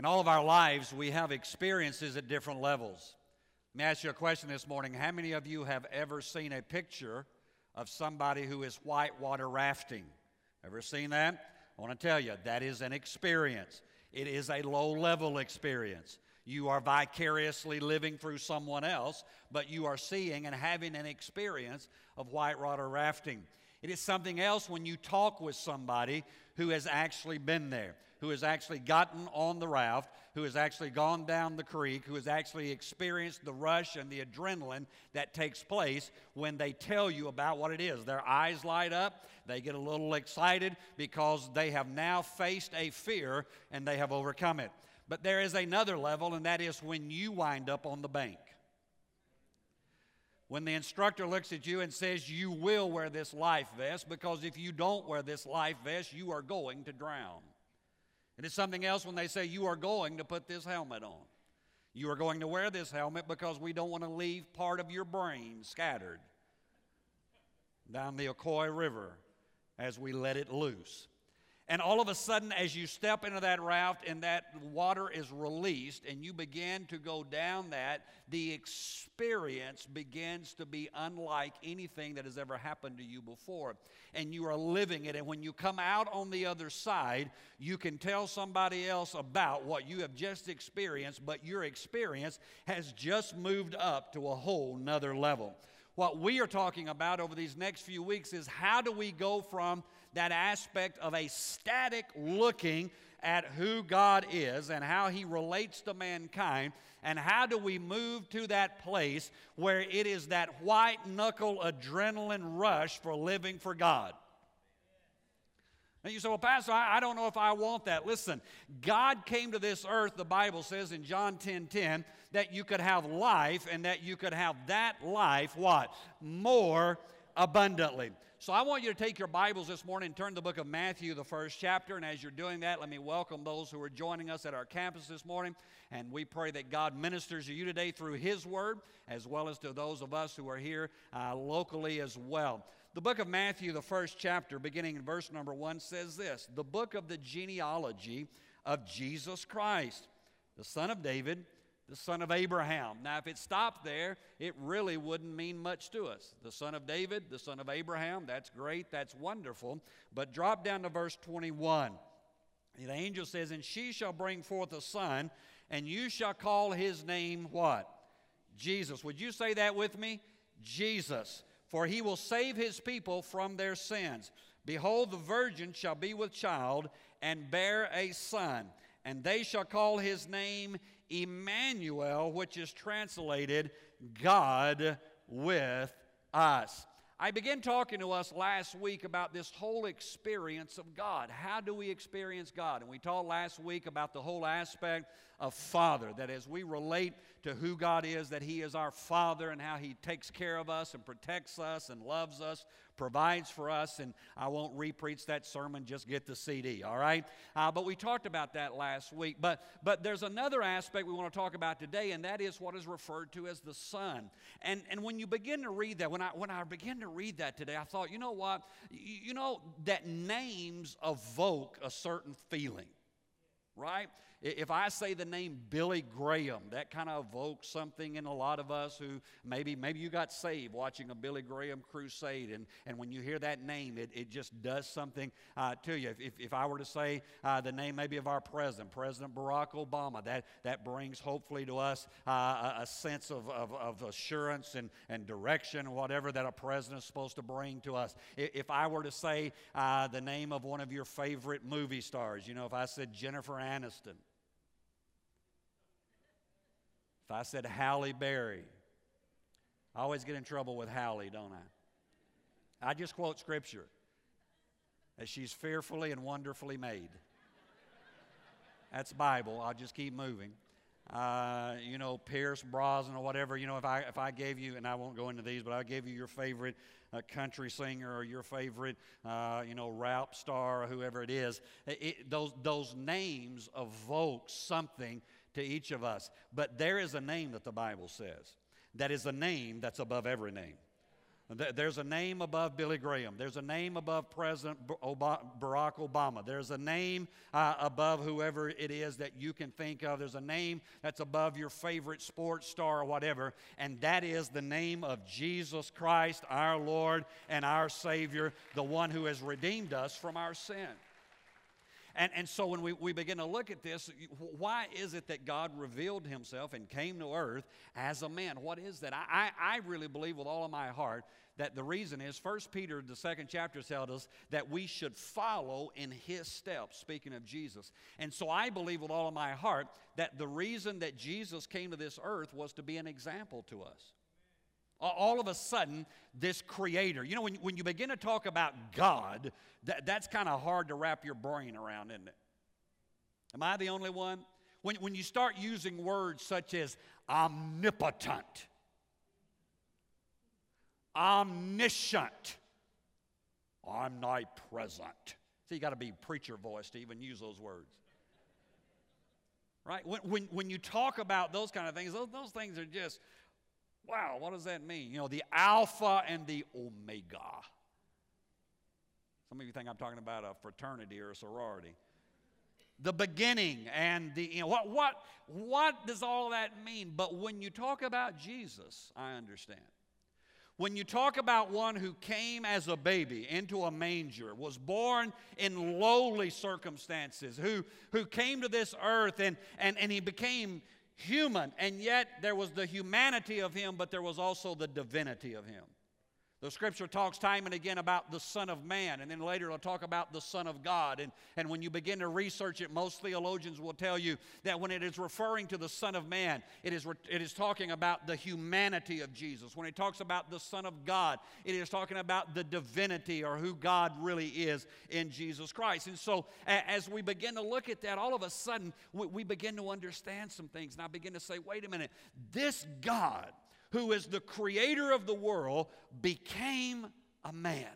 In all of our lives, we have experiences at different levels. Let me ask you a question this morning. How many of you have ever seen a picture of somebody who is whitewater rafting? Ever seen that? I want to tell you, that is an experience. It is a low level experience. You are vicariously living through someone else, but you are seeing and having an experience of whitewater rafting. It is something else when you talk with somebody who has actually been there, who has actually gotten on the raft, who has actually gone down the creek, who has actually experienced the rush and the adrenaline that takes place when they tell you about what it is. Their eyes light up, they get a little excited because they have now faced a fear and they have overcome it. But there is another level, and that is when you wind up on the bank when the instructor looks at you and says, You will wear this life vest, because if you don't wear this life vest, you are going to drown. It is something else when they say, You are going to put this helmet on. You are going to wear this helmet because we don't want to leave part of your brain scattered down the Ocoee River as we let it loose. And all of a sudden, as you step into that raft and that water is released and you begin to go down that, the experience begins to be unlike anything that has ever happened to you before. And you are living it. And when you come out on the other side, you can tell somebody else about what you have just experienced, but your experience has just moved up to a whole nother level. What we are talking about over these next few weeks is how do we go from that aspect of a static looking at who God is and how He relates to mankind, and how do we move to that place where it is that white knuckle adrenaline rush for living for God. And you say, well, Pastor, I, I, don't know if I want that. Listen, God came to this earth, the Bible says in John 10 10, that you could have life and that you could have that life, what? More abundantly. So I want you to take your Bibles this morning and turn to the book of Matthew, the first chapter. And as you're doing that, let me welcome those who are joining us at our campus this morning. And we pray that God ministers to you today through His Word, as well as to those of us who are here uh, locally as well. The book of Matthew, the first chapter, beginning in verse number one, says this The book of the genealogy of Jesus Christ, the son of David the son of Abraham. Now, if it stopped there, it really wouldn't mean much to us. The son of David, the son of Abraham, that's great, that's wonderful. But drop down to verse 21. The angel says, And she shall bring forth a son, and you shall call his name what? Jesus. Would you say that with me? Jesus. For he will save his people from their sins. Behold, the virgin shall be with child and bear a son, and they shall call his name Emmanuel, which is translated God with us. I began talking to us last week about this whole experience of God. How do we experience God? And we talked last week about the whole aspect of Father, that as we relate to who God is, that He is our Father and how He takes care of us and protects us and loves us provides for us, and I won't repreach that sermon, just get the CD, all right? Uh, but we talked about that last week. But, but there's another aspect we want to talk about today, and that is what is referred to as the Son. And, and when you begin to read that, when I, when I began to read that today, I thought, you know what? You, you know that names evoke a certain feeling, right? If I say the name Billy Graham, that kind of evokes something in a lot of us who maybe maybe you got saved watching a Billy Graham crusade, and, and when you hear that name, it, it just does something uh, to you. If, if I were to say uh, the name maybe of our president, President Barack Obama, that, that brings hopefully to us uh, a, a, sense of, of, of, assurance and, and direction, whatever that a president is supposed to bring to us. If I were to say uh, the name of one of your favorite movie stars, you know, if I said Jennifer Aniston, if I said Halle Berry, I always get in trouble with Halle, don't I? I just quote scripture that she's fearfully and wonderfully made. That's Bible. I'll just keep moving. Uh, you know, Pierce Brosnan or whatever. You know, if I if I gave you, and I won't go into these, but I gave you your favorite uh, country singer or your favorite, uh, you know, rap star or whoever it is, it, those those names evoke something to each of us. But there is a name that the Bible says that is a name that's above every name. There's a name above Billy Graham. There's a name above President Barack Obama. There's a name uh, above whoever it is that you can think of. There's a name that's above your favorite sports star or whatever, and that is the name of Jesus Christ, our Lord and our Savior, the one who has redeemed us from our sin. And, and so when we, we begin to look at this, why is it that God revealed himself and came to earth as a man? What is that? I, I, I really believe with all of my heart that the reason is First Peter, the second chapter, tells us that we should follow in his steps, speaking of Jesus. And so I believe with all of my heart that the reason that Jesus came to this earth was to be an example to us all of a sudden, this creator, you know, when, when you begin to talk about God, that, that's kind of hard to wrap your brain around, isn't it? Am I the only one? When, when you start using words such as omnipotent, omniscient, omnipresent. so you got to be preacher voice to even use those words. Right? When, when, when you talk about those kind of things, those, those things are just, Wow, what does that mean? You know, the Alpha and the Omega. Some of you think I'm talking about a fraternity or a sorority. The beginning and the, you know, what, what, what does all that mean? But when you talk about Jesus, I understand. When you talk about one who came as a baby into a manger, was born in lowly circumstances, who, who came to this earth and, and, and he became human, and yet there was the humanity of him, but there was also the divinity of him. The scripture talks time and again about the Son of Man, and then later it'll talk about the Son of God. And, and when you begin to research it, most theologians will tell you that when it is referring to the Son of Man, it is, it is talking about the humanity of Jesus. When it talks about the Son of God, it is talking about the divinity or who God really is in Jesus Christ. And so as we begin to look at that, all of a sudden we, we begin to understand some things. And I begin to say, wait a minute, this God who is the creator of the world, became a man,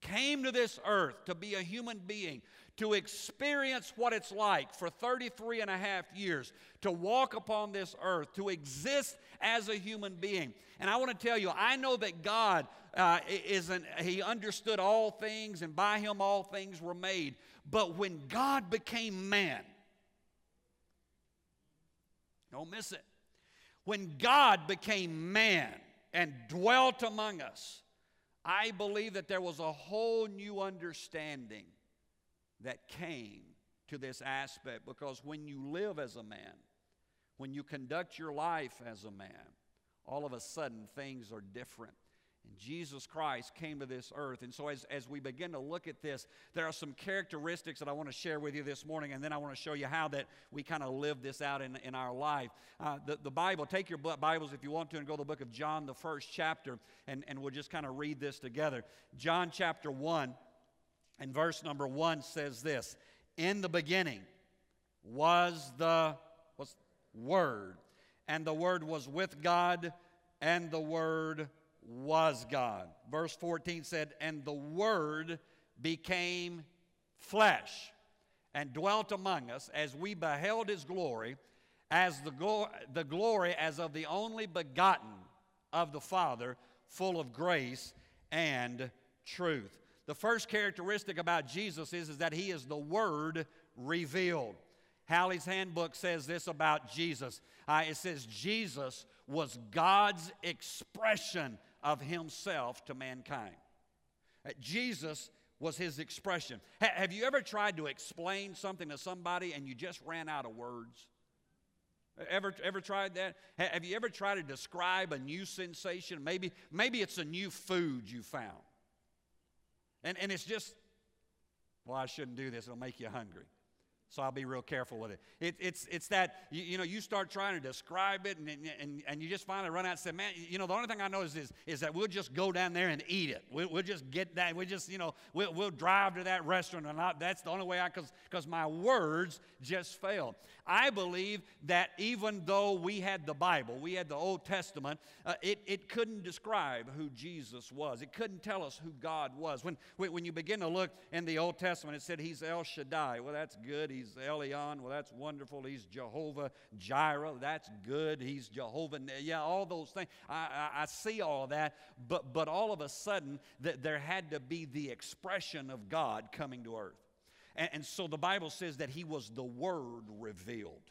came to this earth to be a human being, to experience what it's like for 33 and a half years, to walk upon this earth, to exist as a human being. And I want to tell you, I know that God uh, isn't, He understood all things, and by Him all things were made. But when God became man, don't miss it. When God became man and dwelt among us, I believe that there was a whole new understanding that came to this aspect because when you live as a man, when you conduct your life as a man, all of a sudden things are different. And Jesus Christ came to this earth. And so, as, as we begin to look at this, there are some characteristics that I want to share with you this morning, and then I want to show you how that we kind of live this out in, in our life. Uh, the, the Bible, take your Bibles if you want to, and go to the book of John, the first chapter, and, and we'll just kind of read this together. John chapter 1, and verse number 1 says this In the beginning was the was Word, and the Word was with God, and the Word was God. Verse 14 said, And the Word became flesh and dwelt among us as we beheld his glory, as the, the glory as of the only begotten of the Father, full of grace and truth. The first characteristic about Jesus is, is that he is the Word revealed. Halley's Handbook says this about Jesus. Uh, it says, Jesus was God's expression of himself to mankind. Uh, Jesus was his expression. have you ever tried to explain something to somebody and you just ran out of words? Ever, ever tried that? Have you ever tried to describe a new sensation? Maybe, maybe it's a new food you found. And, and it's just, well, I shouldn't do this, it'll make you hungry. So I'll be real careful with it. it it's, it's that, you, you, know, you start trying to describe it and, and, and you just finally run out and say, man, you know, the only thing I know is, is, is that we'll just go down there and eat it. We'll, we'll just get that. We'll just, you know, we'll, we'll drive to that restaurant and I, that's the only way I, because my words just fail. I believe that even though we had the Bible, we had the Old Testament, uh, it, it couldn't describe who Jesus was. It couldn't tell us who God was. When, when you begin to look in the Old Testament, it said he's El Shaddai. Well, that's good. He's He's Elyon. Well, that's wonderful. He's Jehovah Jireh. That's good. He's Jehovah. Yeah, all those things. I, I, I see all that. But, but all of a sudden, th- there had to be the expression of God coming to earth. And, and so the Bible says that He was the Word revealed.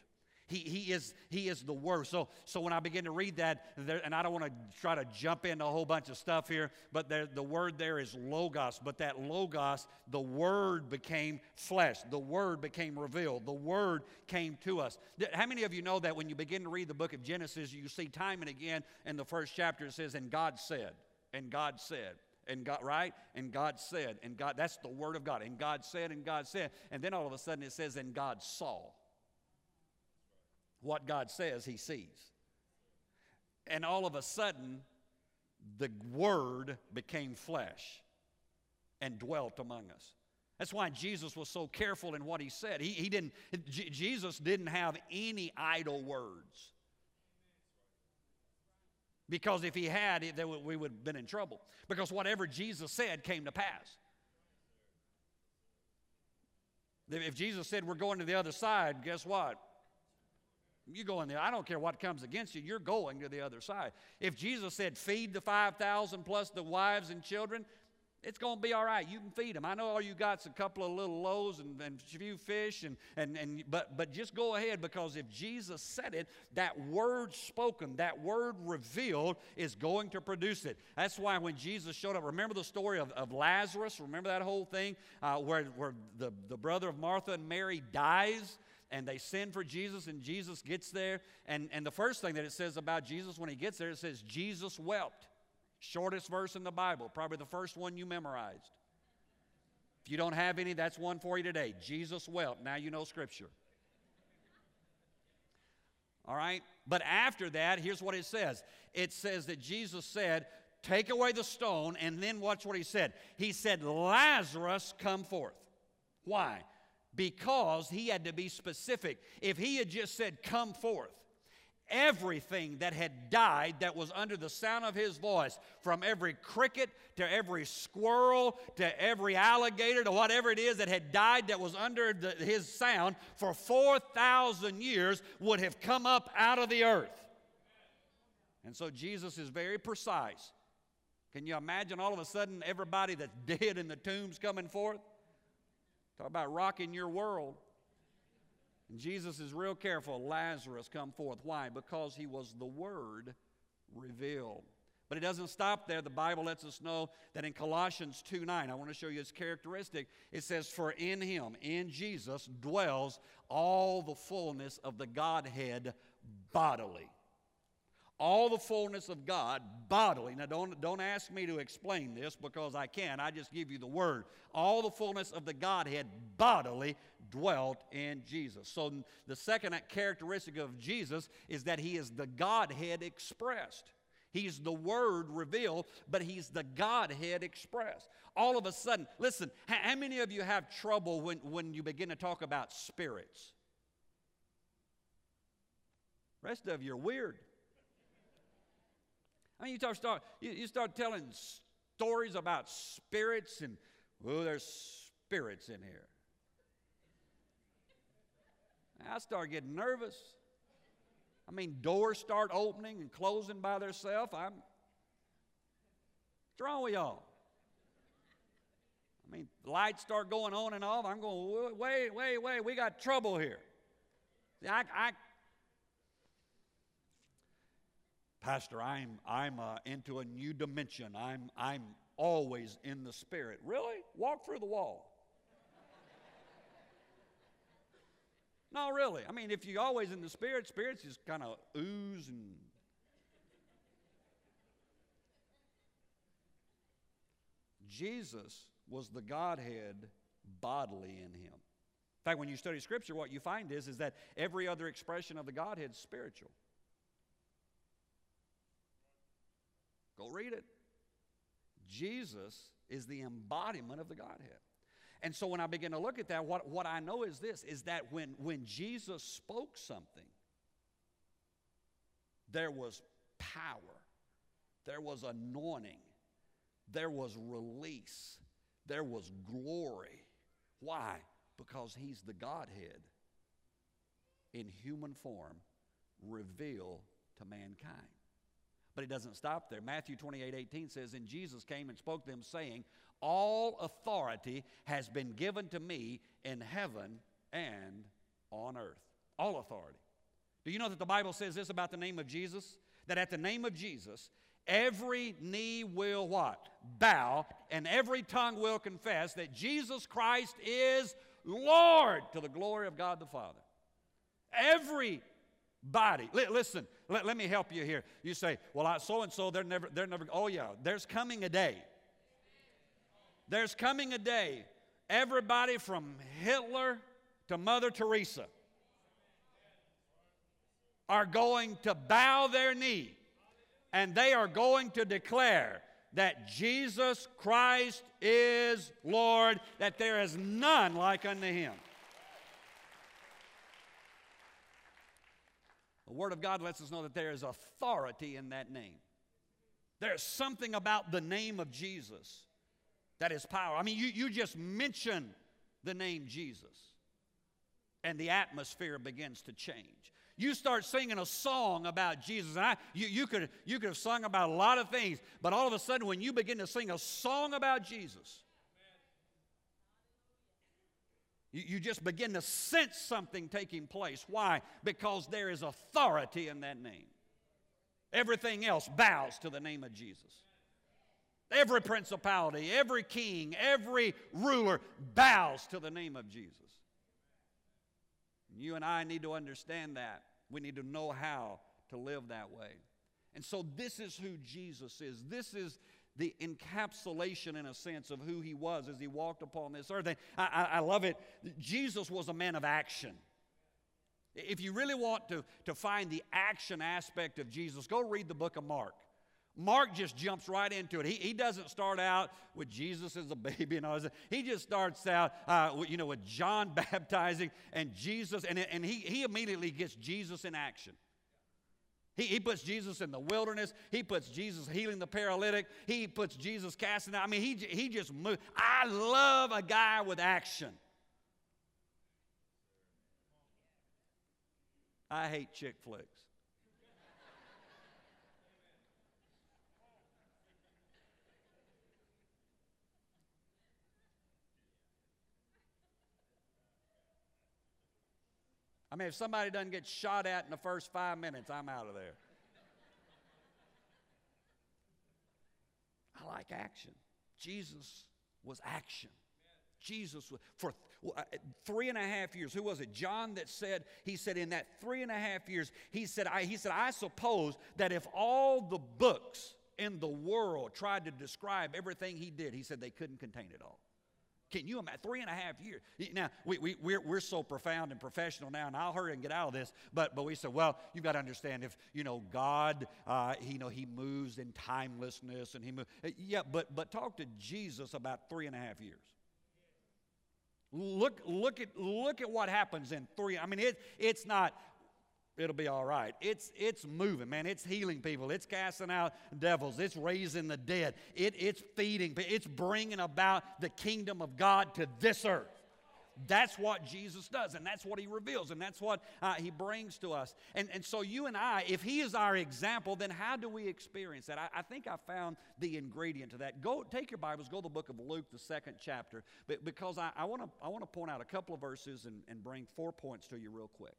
He, he, is, he is the Word. So, so when I begin to read that, there, and I don't want to try to jump into a whole bunch of stuff here, but there, the word there is Logos. But that Logos, the Word became flesh. The Word became revealed. The Word came to us. How many of you know that when you begin to read the book of Genesis, you see time and again in the first chapter it says, And God said, and God said. And God, right? And God said, and God, that's the word of God. And God said, and God said. And then all of a sudden it says, and God saw what God says he sees. And all of a sudden, the Word became flesh and dwelt among us. That's why Jesus was so careful in what he said. He, he didn't, J- Jesus didn't have any idle words. Because if he had, we would have been in trouble. Because whatever Jesus said came to pass. If Jesus said, We're going to the other side, guess what? You go in there. I don't care what comes against you. You're going to the other side. If Jesus said, feed the 5,000 plus the wives and children, it's going to be all right. You can feed them. I know all you got's a couple of little loaves and, and a few fish, and, and, and, but, but just go ahead because if Jesus said it, that word spoken, that word revealed is going to produce it. That's why when Jesus showed up, remember the story of, of Lazarus? Remember that whole thing uh, where, where the, the brother of Martha and Mary dies? And they send for Jesus, and Jesus gets there. And, and the first thing that it says about Jesus when he gets there, it says, Jesus wept. Shortest verse in the Bible, probably the first one you memorized. If you don't have any, that's one for you today. Jesus wept. Now you know Scripture. All right? But after that, here's what it says it says that Jesus said, Take away the stone, and then watch what he said. He said, Lazarus, come forth. Why? Because he had to be specific. If he had just said, Come forth, everything that had died that was under the sound of his voice, from every cricket to every squirrel to every alligator to whatever it is that had died that was under the, his sound for 4,000 years, would have come up out of the earth. And so Jesus is very precise. Can you imagine all of a sudden everybody that's dead in the tombs coming forth? Talk about rocking your world. And Jesus is real careful. Lazarus come forth. Why? Because he was the Word revealed. But it doesn't stop there. The Bible lets us know that in Colossians 2 9, I want to show you its characteristic. It says, For in him, in Jesus, dwells all the fullness of the Godhead bodily all the fullness of God bodily. Now, don't, don't ask me to explain this because I can't. I just give you the word. All the fullness of the Godhead bodily dwelt in Jesus. So, the second characteristic of Jesus is that he is the Godhead expressed. He's the Word revealed, but He's the Godhead expressed. All of a sudden, listen, how many of you have trouble when, when you begin to talk about spirits? rest of you are weird. I mean, you start, start you, you start telling stories about spirits, and oh, there's spirits in here. I start getting nervous. I mean, doors start opening and closing by themselves. I'm. What's wrong with y'all? I mean, lights start going on and off. I'm going, wait, wait, wait. We got trouble here. I, I, Pastor, I'm, I'm uh, into a new dimension. I'm, I'm always in the Spirit. Really? Walk through the wall. no, really. I mean, if you're always in the Spirit, spirits just kind of ooze and. Jesus was the Godhead bodily in him. In fact, when you study Scripture, what you find is, is that every other expression of the Godhead is spiritual. Go read it. Jesus is the embodiment of the Godhead. And so when I begin to look at that, what, what I know is this is that when, when Jesus spoke something, there was power, there was anointing, there was release, there was glory. Why? Because he's the Godhead in human form revealed to mankind. But it doesn't stop there. Matthew 28 18 says, And Jesus came and spoke to them, saying, All authority has been given to me in heaven and on earth. All authority. Do you know that the Bible says this about the name of Jesus? That at the name of Jesus, every knee will what? Bow, and every tongue will confess that Jesus Christ is Lord to the glory of God the Father. Every body. listen, let, let me help you here. You say, well, so and so, they're never, they're never, oh yeah, there's coming a day. There's coming a day. Everybody from Hitler to Mother Teresa are going to bow their knee and they are going to declare that Jesus Christ is Lord, that there is none like unto him. The Word of God lets us know that there is authority in that name. There's something about the name of Jesus that is power. I mean, you, you just mention the name Jesus, and the atmosphere begins to change. You start singing a song about Jesus. And I, you, you, could, you could have sung about a lot of things, but all of a sudden, when you begin to sing a song about Jesus, you, you just begin to sense something taking place. Why? Because there is authority in that name. Everything else bows to the name of Jesus. Every principality, every king, every ruler bows to the name of Jesus. You and I need to understand that. We need to know how to live that way. And so, this is who Jesus is. This is the encapsulation, in a sense, of who he was as he walked upon this earth. And I, I, love it. Jesus was a man of action. If you really want to, to find the action aspect of Jesus, go read the book of Mark. Mark just jumps right into it. He, he doesn't start out with Jesus as a baby and all this. He just starts out, uh, you know, with John baptizing and Jesus, and, and he, he immediately gets Jesus in action. He, he puts Jesus in the wilderness. He puts Jesus healing the paralytic. He puts Jesus casting out. I mean, he, he just. I love a guy with action. I hate chick flicks. I mean, if somebody doesn't get shot at in the first five minutes, I'm out of there. I like action. Jesus was action. Jesus was, for uh, three and a half years. Who was it? John that said, he said, in that three and a half years, he said, I, he said, I suppose that if all the books in the world tried to describe everything he did, he said they couldn't contain it all. Can you imagine? Three and a half years. Now, we, we, we're, we're so profound and professional now, and I'll hurry and get out of this, but, but we said, well, you've got to understand if, you know, God, uh, he, you know, he moves in timelessness, and he moves. Uh, yeah, but, but talk to Jesus about three and a half years. Look, look, at, look at what happens in three. I mean, it, it's not, it'll be all right. It's, it's moving, man. It's healing people. It's casting out devils. It's raising the dead. It, it's feeding. It's bringing about the kingdom of God to this earth. That's what Jesus does, and that's what he reveals, and that's what uh, he brings to us. And, and so, you and I, if he is our example, then how do we experience that? I, I think I found the ingredient to that. Go take your Bibles, go to the book of Luke, the second chapter, because I, I want to I wanna point out a couple of verses and, and bring four points to you real quick.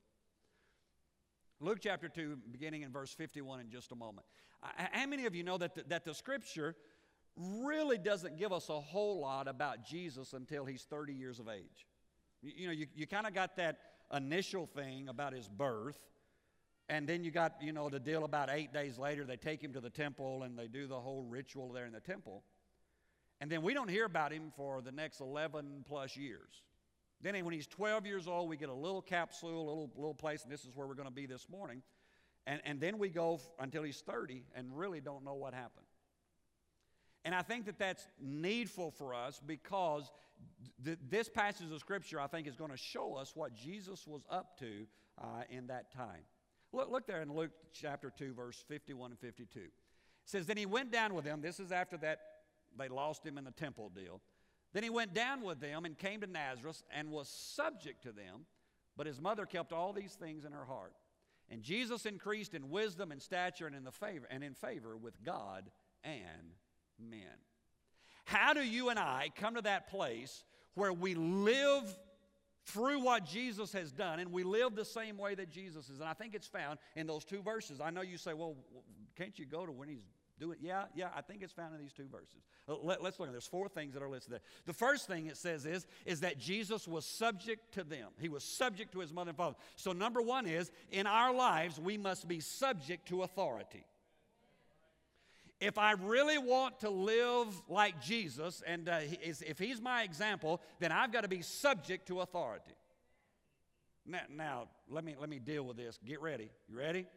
Luke chapter 2, beginning in verse 51 in just a moment. Uh, how many of you know that the, that the scripture really doesn't give us a whole lot about Jesus until he's 30 years of age? You, you know, you, you kind of got that initial thing about his birth, and then you got, you know, the deal about eight days later, they take him to the temple and they do the whole ritual there in the temple. And then we don't hear about him for the next 11 plus years. Then, when he's 12 years old, we get a little capsule, a little, little place, and this is where we're going to be this morning. And, and then we go f- until he's 30 and really don't know what happened. And I think that that's needful for us because th- this passage of Scripture, I think, is going to show us what Jesus was up to uh, in that time. Look, look there in Luke chapter 2, verse 51 and 52. It says, Then he went down with them. This is after that they lost him in the temple deal. Then he went down with them and came to Nazareth and was subject to them, but his mother kept all these things in her heart. And Jesus increased in wisdom and stature and in the favor and in favor with God and men. How do you and I come to that place where we live through what Jesus has done and we live the same way that Jesus is? And I think it's found in those two verses. I know you say, well, can't you go to when he's doing Yeah, yeah, I think it's found in these two verses. Uh, let, us look at There's four things that are listed there. The first thing it says is, is that Jesus was subject to them. He was subject to his mother and father. So number one is, in our lives, we must be subject to authority if I really want to live like Jesus, and uh, if he's my example, then I've got to be subject to authority. Now, now, let, me, let me deal with this. Get ready. You ready?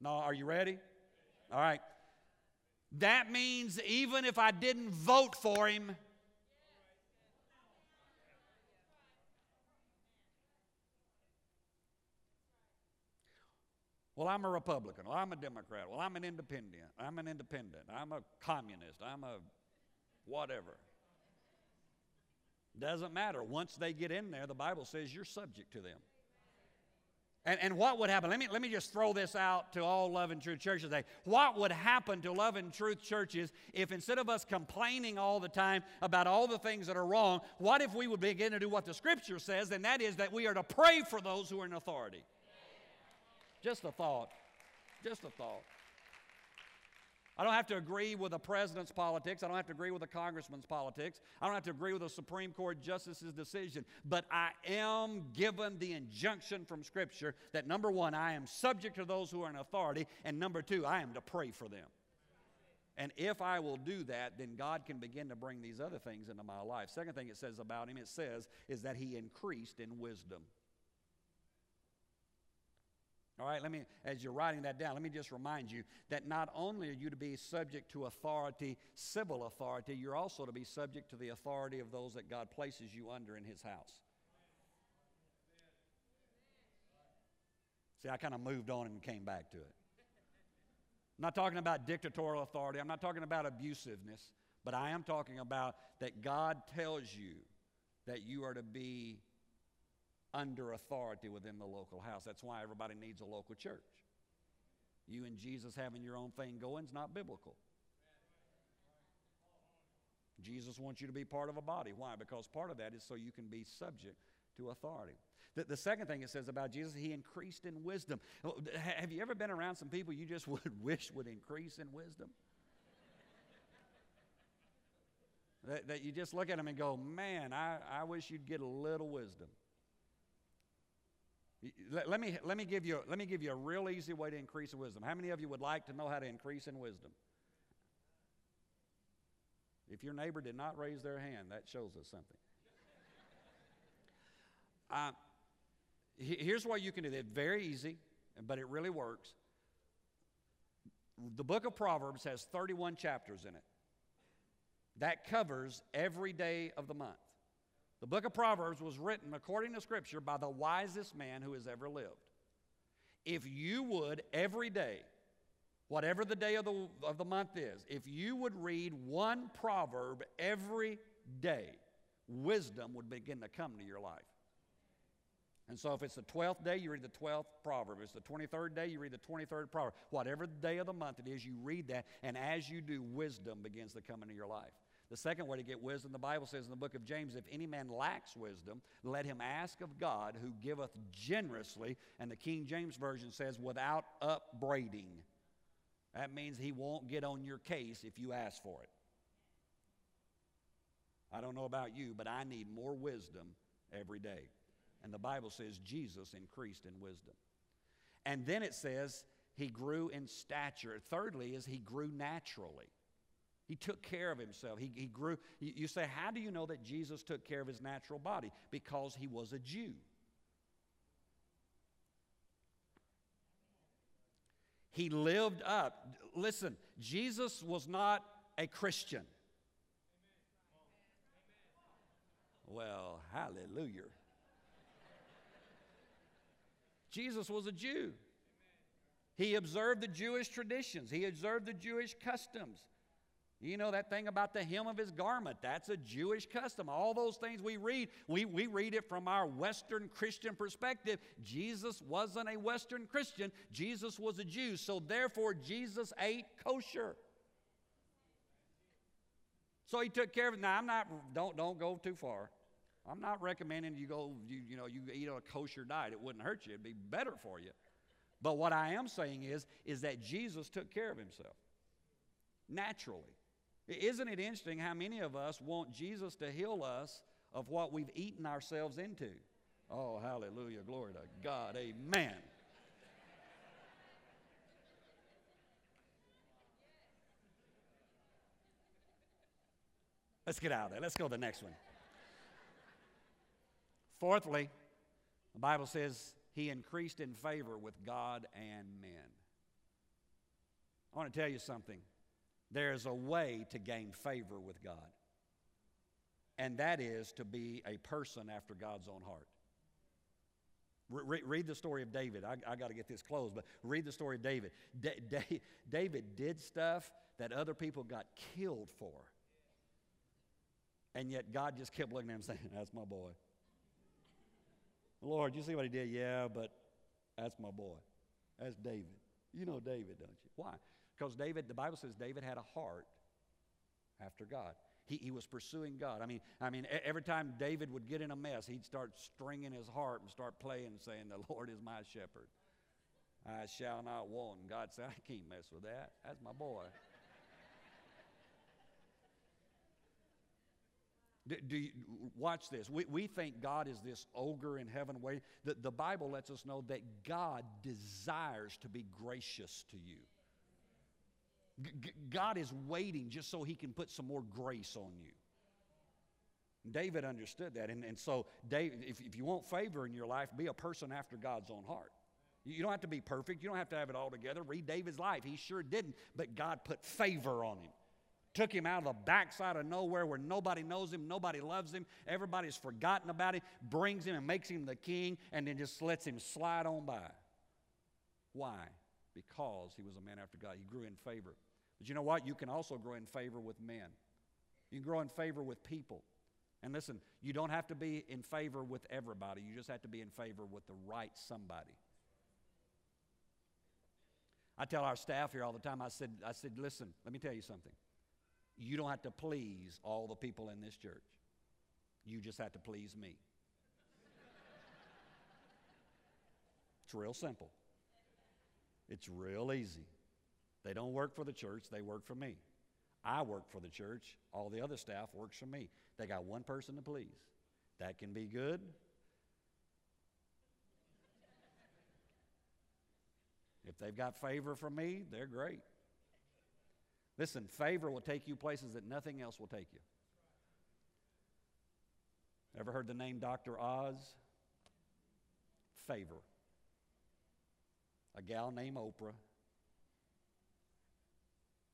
No, are you ready? All right. That means even if I didn't vote for him, Well, I'm a Republican. Well, I'm a Democrat. Well, I'm an independent. I'm an independent. I'm a communist. I'm a whatever. Doesn't matter. Once they get in there, the Bible says you're subject to them. And, and what would happen? Let me, let me just throw this out to all Love and Truth churches today. What would happen to Love and Truth churches if instead of us complaining all the time about all the things that are wrong, what if we would begin to do what the Scripture says, and that is that we are to pray for those who are in authority? Just a thought. Just a thought. I don't have to agree with the president's politics. I don't have to agree with the congressman's politics. I don't have to agree with the Supreme Court justice's decision. But I am given the injunction from Scripture that number one, I am subject to those who are in authority, and number two, I am to pray for them. And if I will do that, then God can begin to bring these other things into my life. Second thing it says about him, it says, is that he increased in wisdom. All right, let me, as you're writing that down, let me just remind you that not only are you to be subject to authority, civil authority, you're also to be subject to the authority of those that God places you under in His house. See, I kind of moved on and came back to it. I'm not talking about dictatorial authority, I'm not talking about abusiveness, but I am talking about that God tells you that you are to be under authority within the local house. That's why everybody needs a local church. You and Jesus having your own thing going is not biblical. Jesus wants you to be part of a body. Why? Because part of that is so you can be subject to authority. The, the second thing it says about Jesus, he increased in wisdom. Oh, have you ever been around some people you just would wish would increase in wisdom? that, that you just look at them and go, man, I, I wish you'd get a little wisdom. Let, let, me, let, me give you, let me give you a real easy way to increase in wisdom. How many of you would like to know how to increase in wisdom? If your neighbor did not raise their hand, that shows us something. Uh, here's what you can do. It's very easy, but it really works. The book of Proverbs has 31 chapters in it. That covers every day of the month. The book of Proverbs was written, according to Scripture, by the wisest man who has ever lived. If you would every day, whatever the day of the, of the month is, if you would read one proverb every day, wisdom would begin to come to your life. And so if it's the 12th day, you read the 12th proverb. If it's the 23rd day, you read the 23rd proverb. Whatever day of the month it is, you read that, and as you do, wisdom begins to come into your life. The second way to get wisdom, the Bible says in the book of James, if any man lacks wisdom, let him ask of God who giveth generously. And the King James Version says, without upbraiding. That means he won't get on your case if you ask for it. I don't know about you, but I need more wisdom every day. And the Bible says Jesus increased in wisdom. And then it says he grew in stature. Thirdly, is he grew naturally. He took care of himself. He, he grew. You say, how do you know that Jesus took care of his natural body? Because he was a Jew. He lived up. Listen, Jesus was not a Christian. Well, hallelujah. Jesus was a Jew. He observed the Jewish traditions, he observed the Jewish customs. You know that thing about the hem of his garment, that's a Jewish custom. All those things we read, we, we read it from our Western Christian perspective. Jesus wasn't a Western Christian, Jesus was a Jew. So therefore, Jesus ate kosher. So he took care of it. Now I'm not, don't, don't go too far. I'm not recommending you go, you, you know, you eat on a kosher diet. It wouldn't hurt you, it'd be better for you. But what I am saying is, is that Jesus took care of himself naturally. Isn't it interesting how many of us want Jesus to heal us of what we've eaten ourselves into? Oh, hallelujah. Glory to God. Amen. Let's get out of there. Let's go to the next one. Fourthly, the Bible says he increased in favor with God and men. I want to tell you something. There's a way to gain favor with God, and that is to be a person after God's own heart. Re- read the story of David. I, I got to get this closed, but read the story of David. Da- da- David did stuff that other people got killed for. And yet God just kept looking at him saying, That's my boy. Lord, you see what he did? Yeah, but that's my boy. That's David. You know David, don't you? Why? Because David, the Bible says David had a heart after God. He, he was pursuing God. I mean, I mean, every time David would get in a mess, he'd start stringing his harp and start playing and saying, The Lord is my shepherd. I shall not want. And God said, I can't mess with that. That's my boy. Do, do you, watch this. We, we think God is this ogre in heaven waiting. The, the Bible lets us know that God desires to be gracious to you. God is waiting just so he can put some more grace on you. David understood that. And, and so, David, if, if you want favor in your life, be a person after God's own heart. You don't have to be perfect. You don't have to have it all together. Read David's life. He sure didn't, but God put favor on him. Took him out of the backside of nowhere where nobody knows him, nobody loves him, everybody's forgotten about him, brings him and makes him the king, and then just lets him slide on by. Why? Because he was a man after God. He grew in favor. But you know what? You can also grow in favor with men. You can grow in favor with people. And listen, you don't have to be in favor with everybody. You just have to be in favor with the right somebody. I tell our staff here all the time, I said, I said, listen, let me tell you something. You don't have to please all the people in this church. You just have to please me. it's real simple. It's real easy. They don't work for the church, they work for me. I work for the church, all the other staff works for me. They got one person to please. That can be good. If they've got favor from me, they're great. Listen, favor will take you places that nothing else will take you. Ever heard the name Dr. Oz? Favor. A gal named Oprah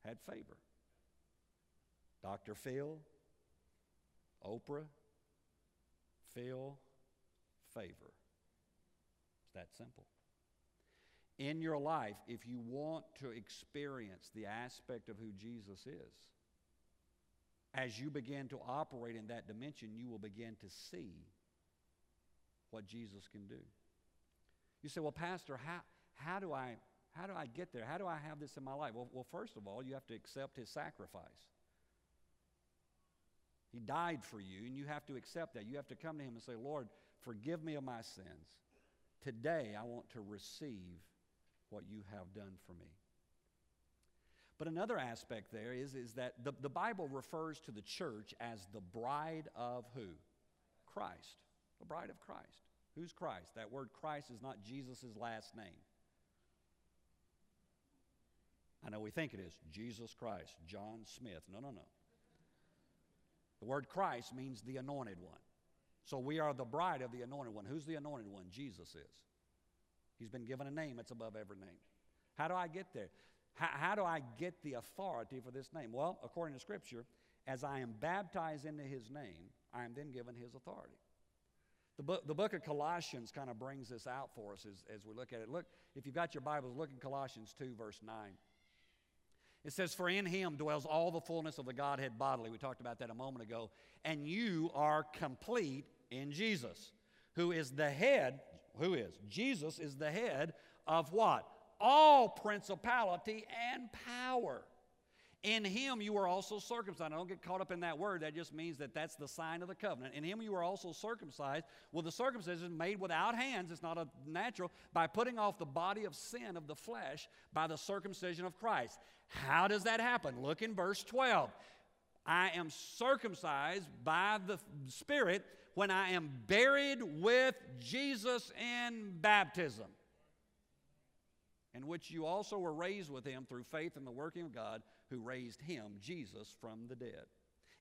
had favor. Dr. Phil, Oprah, Phil, favor. It's that simple. In your life, if you want to experience the aspect of who Jesus is, as you begin to operate in that dimension, you will begin to see what Jesus can do. You say, well, Pastor, how, how do I how do I get there? How do I have this in my life? Well, well, first of all, you have to accept his sacrifice. He died for you, and you have to accept that. You have to come to him and say, Lord, forgive me of my sins. Today, I want to receive what you have done for me. But another aspect there is, is that the, the Bible refers to the church as the bride of who? Christ. The bride of Christ. Who's Christ? That word Christ is not Jesus' last name. I know we think it is Jesus Christ, John Smith. No, no, no. The word Christ means the anointed one. So we are the bride of the anointed one. Who's the anointed one? Jesus is. He's been given a name that's above every name. How do I get there? How, how do I get the authority for this name? Well, according to Scripture, as I am baptized into his name, I am then given his authority. The book, the book of Colossians kind of brings this out for us as, as we look at it. Look, if you've got your Bibles, look in Colossians 2, verse 9. It says, For in him dwells all the fullness of the Godhead bodily. We talked about that a moment ago. And you are complete in Jesus, who is the head. Who is? Jesus is the head of what? All principality and power. In him you were also circumcised. I don't get caught up in that word. That just means that that's the sign of the covenant. In him you were also circumcised. Well, the circumcision made without hands, it's not a natural, by putting off the body of sin of the flesh by the circumcision of Christ. How does that happen? Look in verse 12. I am circumcised by the Spirit when I am buried with Jesus in baptism, in which you also were raised with him through faith in the working of God who raised him, Jesus, from the dead.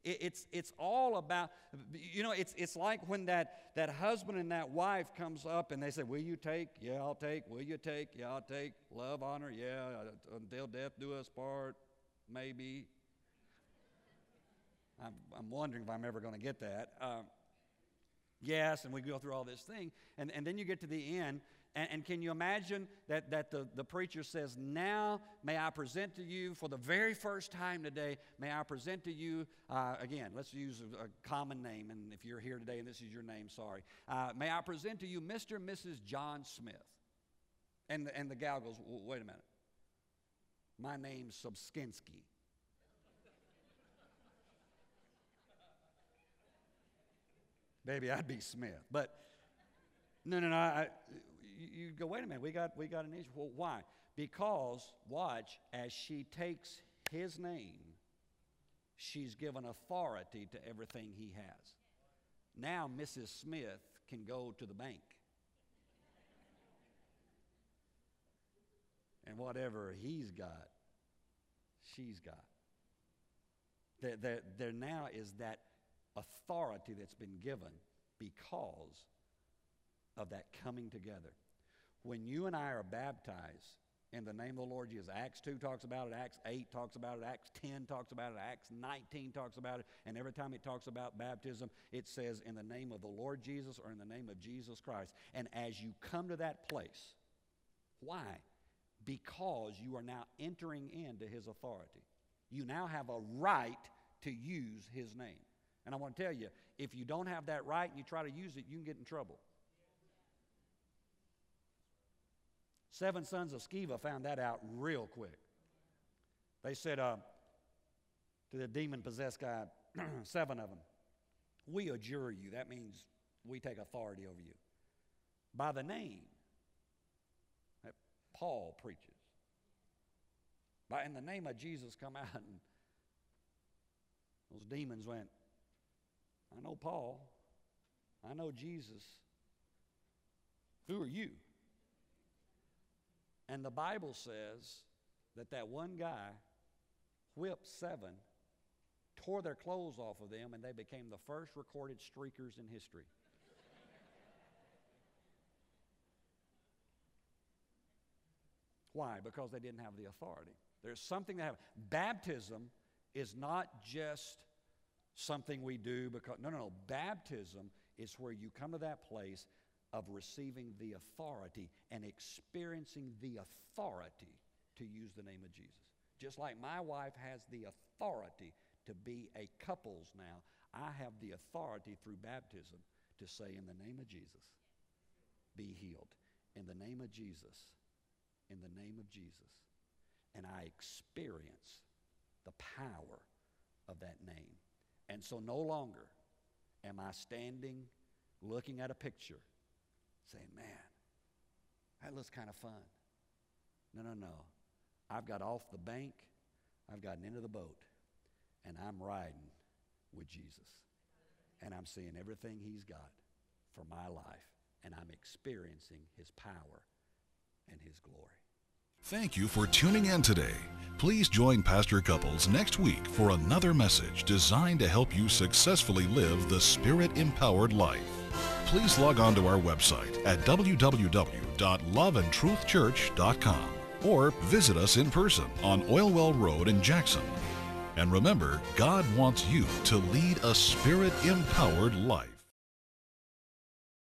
It, it's, it's all about, you know, it's, it's like when that, that husband and that wife comes up and they say, Will you take? Yeah, I'll take. Will you take? Yeah, I'll take. Love, honor? Yeah, until death do us part, maybe. I'm, I'm wondering if I'm ever going to get that. Um, yes, and we go through all this thing. And, and then you get to the end, and, and, can you imagine that, that the, the preacher says, Now may I present to you for the very first time today, may I present to you, uh, again, let's use a, a, common name, and if you're here today and this is your name, sorry. Uh, may I present to you Mr. and Mrs. John Smith? And, and the gal goes, Wait a minute. My name's Subskinsky. Baby, I'd be Smith. But no, no, no. I, you go, wait a minute, we got, we got an issue. Well, why? Because, watch, as she takes his name, she's given authority to everything he has. Now, Mrs. Smith can go to the bank. and whatever he's got, she's got. There, there, there now is that authority that's been given because of that coming together. When you and I are baptized in the name of the Lord Jesus, Acts 2 talks about it, Acts 8 talks about it, Acts 10 talks about it, Acts 19 talks about it, and every time it talks about baptism, it says in the name of the Lord Jesus or in the name of Jesus Christ. And as you come to that place, why? Because you are now entering into His authority. You now have a right to use His name. And I want to tell you, if you don't have that right and you try to use it, you can get in trouble. Seven sons of Sceva found that out real quick. They said uh, to the demon possessed guy, seven of them, we adjure you. That means we take authority over you. By the name that Paul preaches. By in the name of Jesus come out and those demons went, I know Paul. I know Jesus. Who are you? And the Bible says that that one guy whipped seven, tore their clothes off of them, and they became the first recorded streakers in history. Why? Because they didn't have the authority. There's something that happens. Baptism is not just something we do because, no, no, no. Baptism is where you come to that place of receiving the authority and experiencing the authority to use the name of Jesus. Just like my wife has the authority to be a couples now, I have the authority through baptism to say, in the name of Jesus, be healed. In the name of Jesus, in the name of Jesus. And I experience the power of that name. And so no longer am I standing looking at a picture saying, man, that looks kind of fun. No, no, no. I've got off the bank, I've gotten into the boat, and I'm riding with Jesus. And I'm seeing everything He's got for my life, and I'm experiencing His power and His glory. Thank you for tuning in today. Please join Pastor Couples next week for another message designed to help you successfully live the Spirit empowered life. Please log on to our website at www.loveandtruthchurch.com or visit us in person on Oilwell Road in Jackson. And remember, God wants you to lead a spirit empowered life.